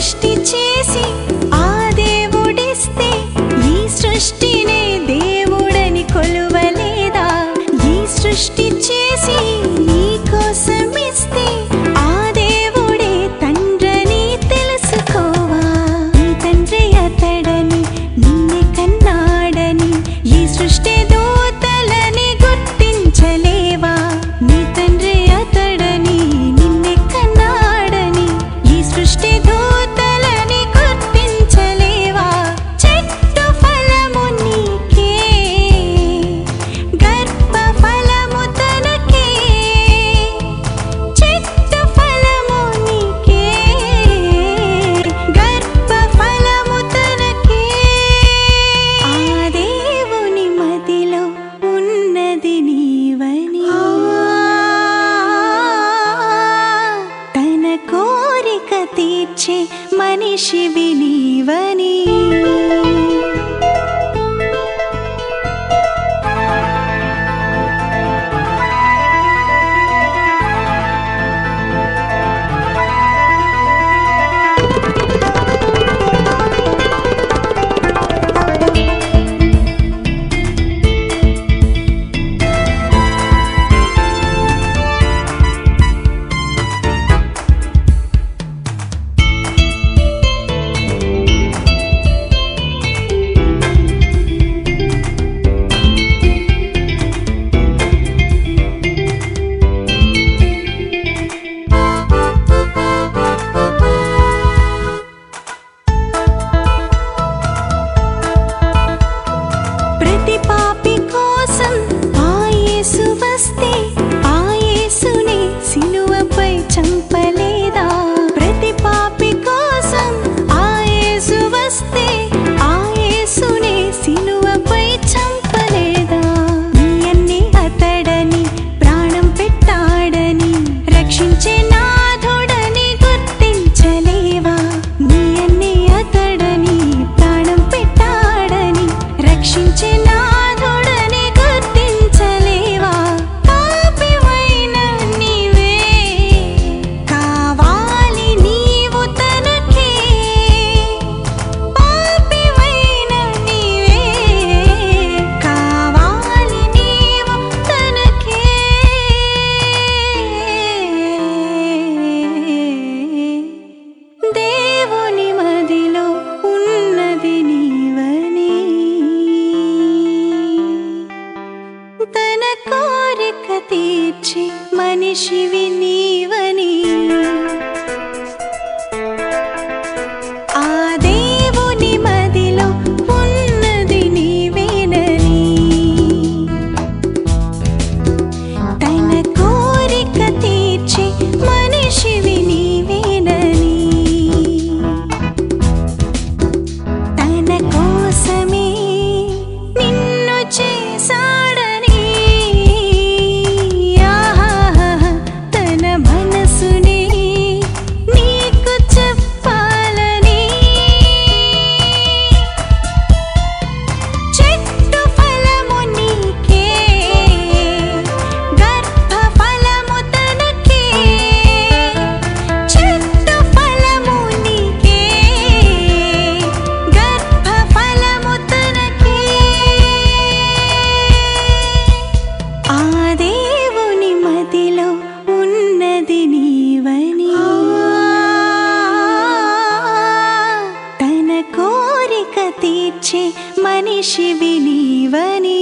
సృష్టి చేసి ఆ దేవుడిస్తే ఈ సృష్టినే దేవుడని కొలువలేదా? ఈ సృష్టి చేసి నీ मनिषि विलीवनि मनुषिवि తన కోరిక తీర్చే మనిషివి నీవని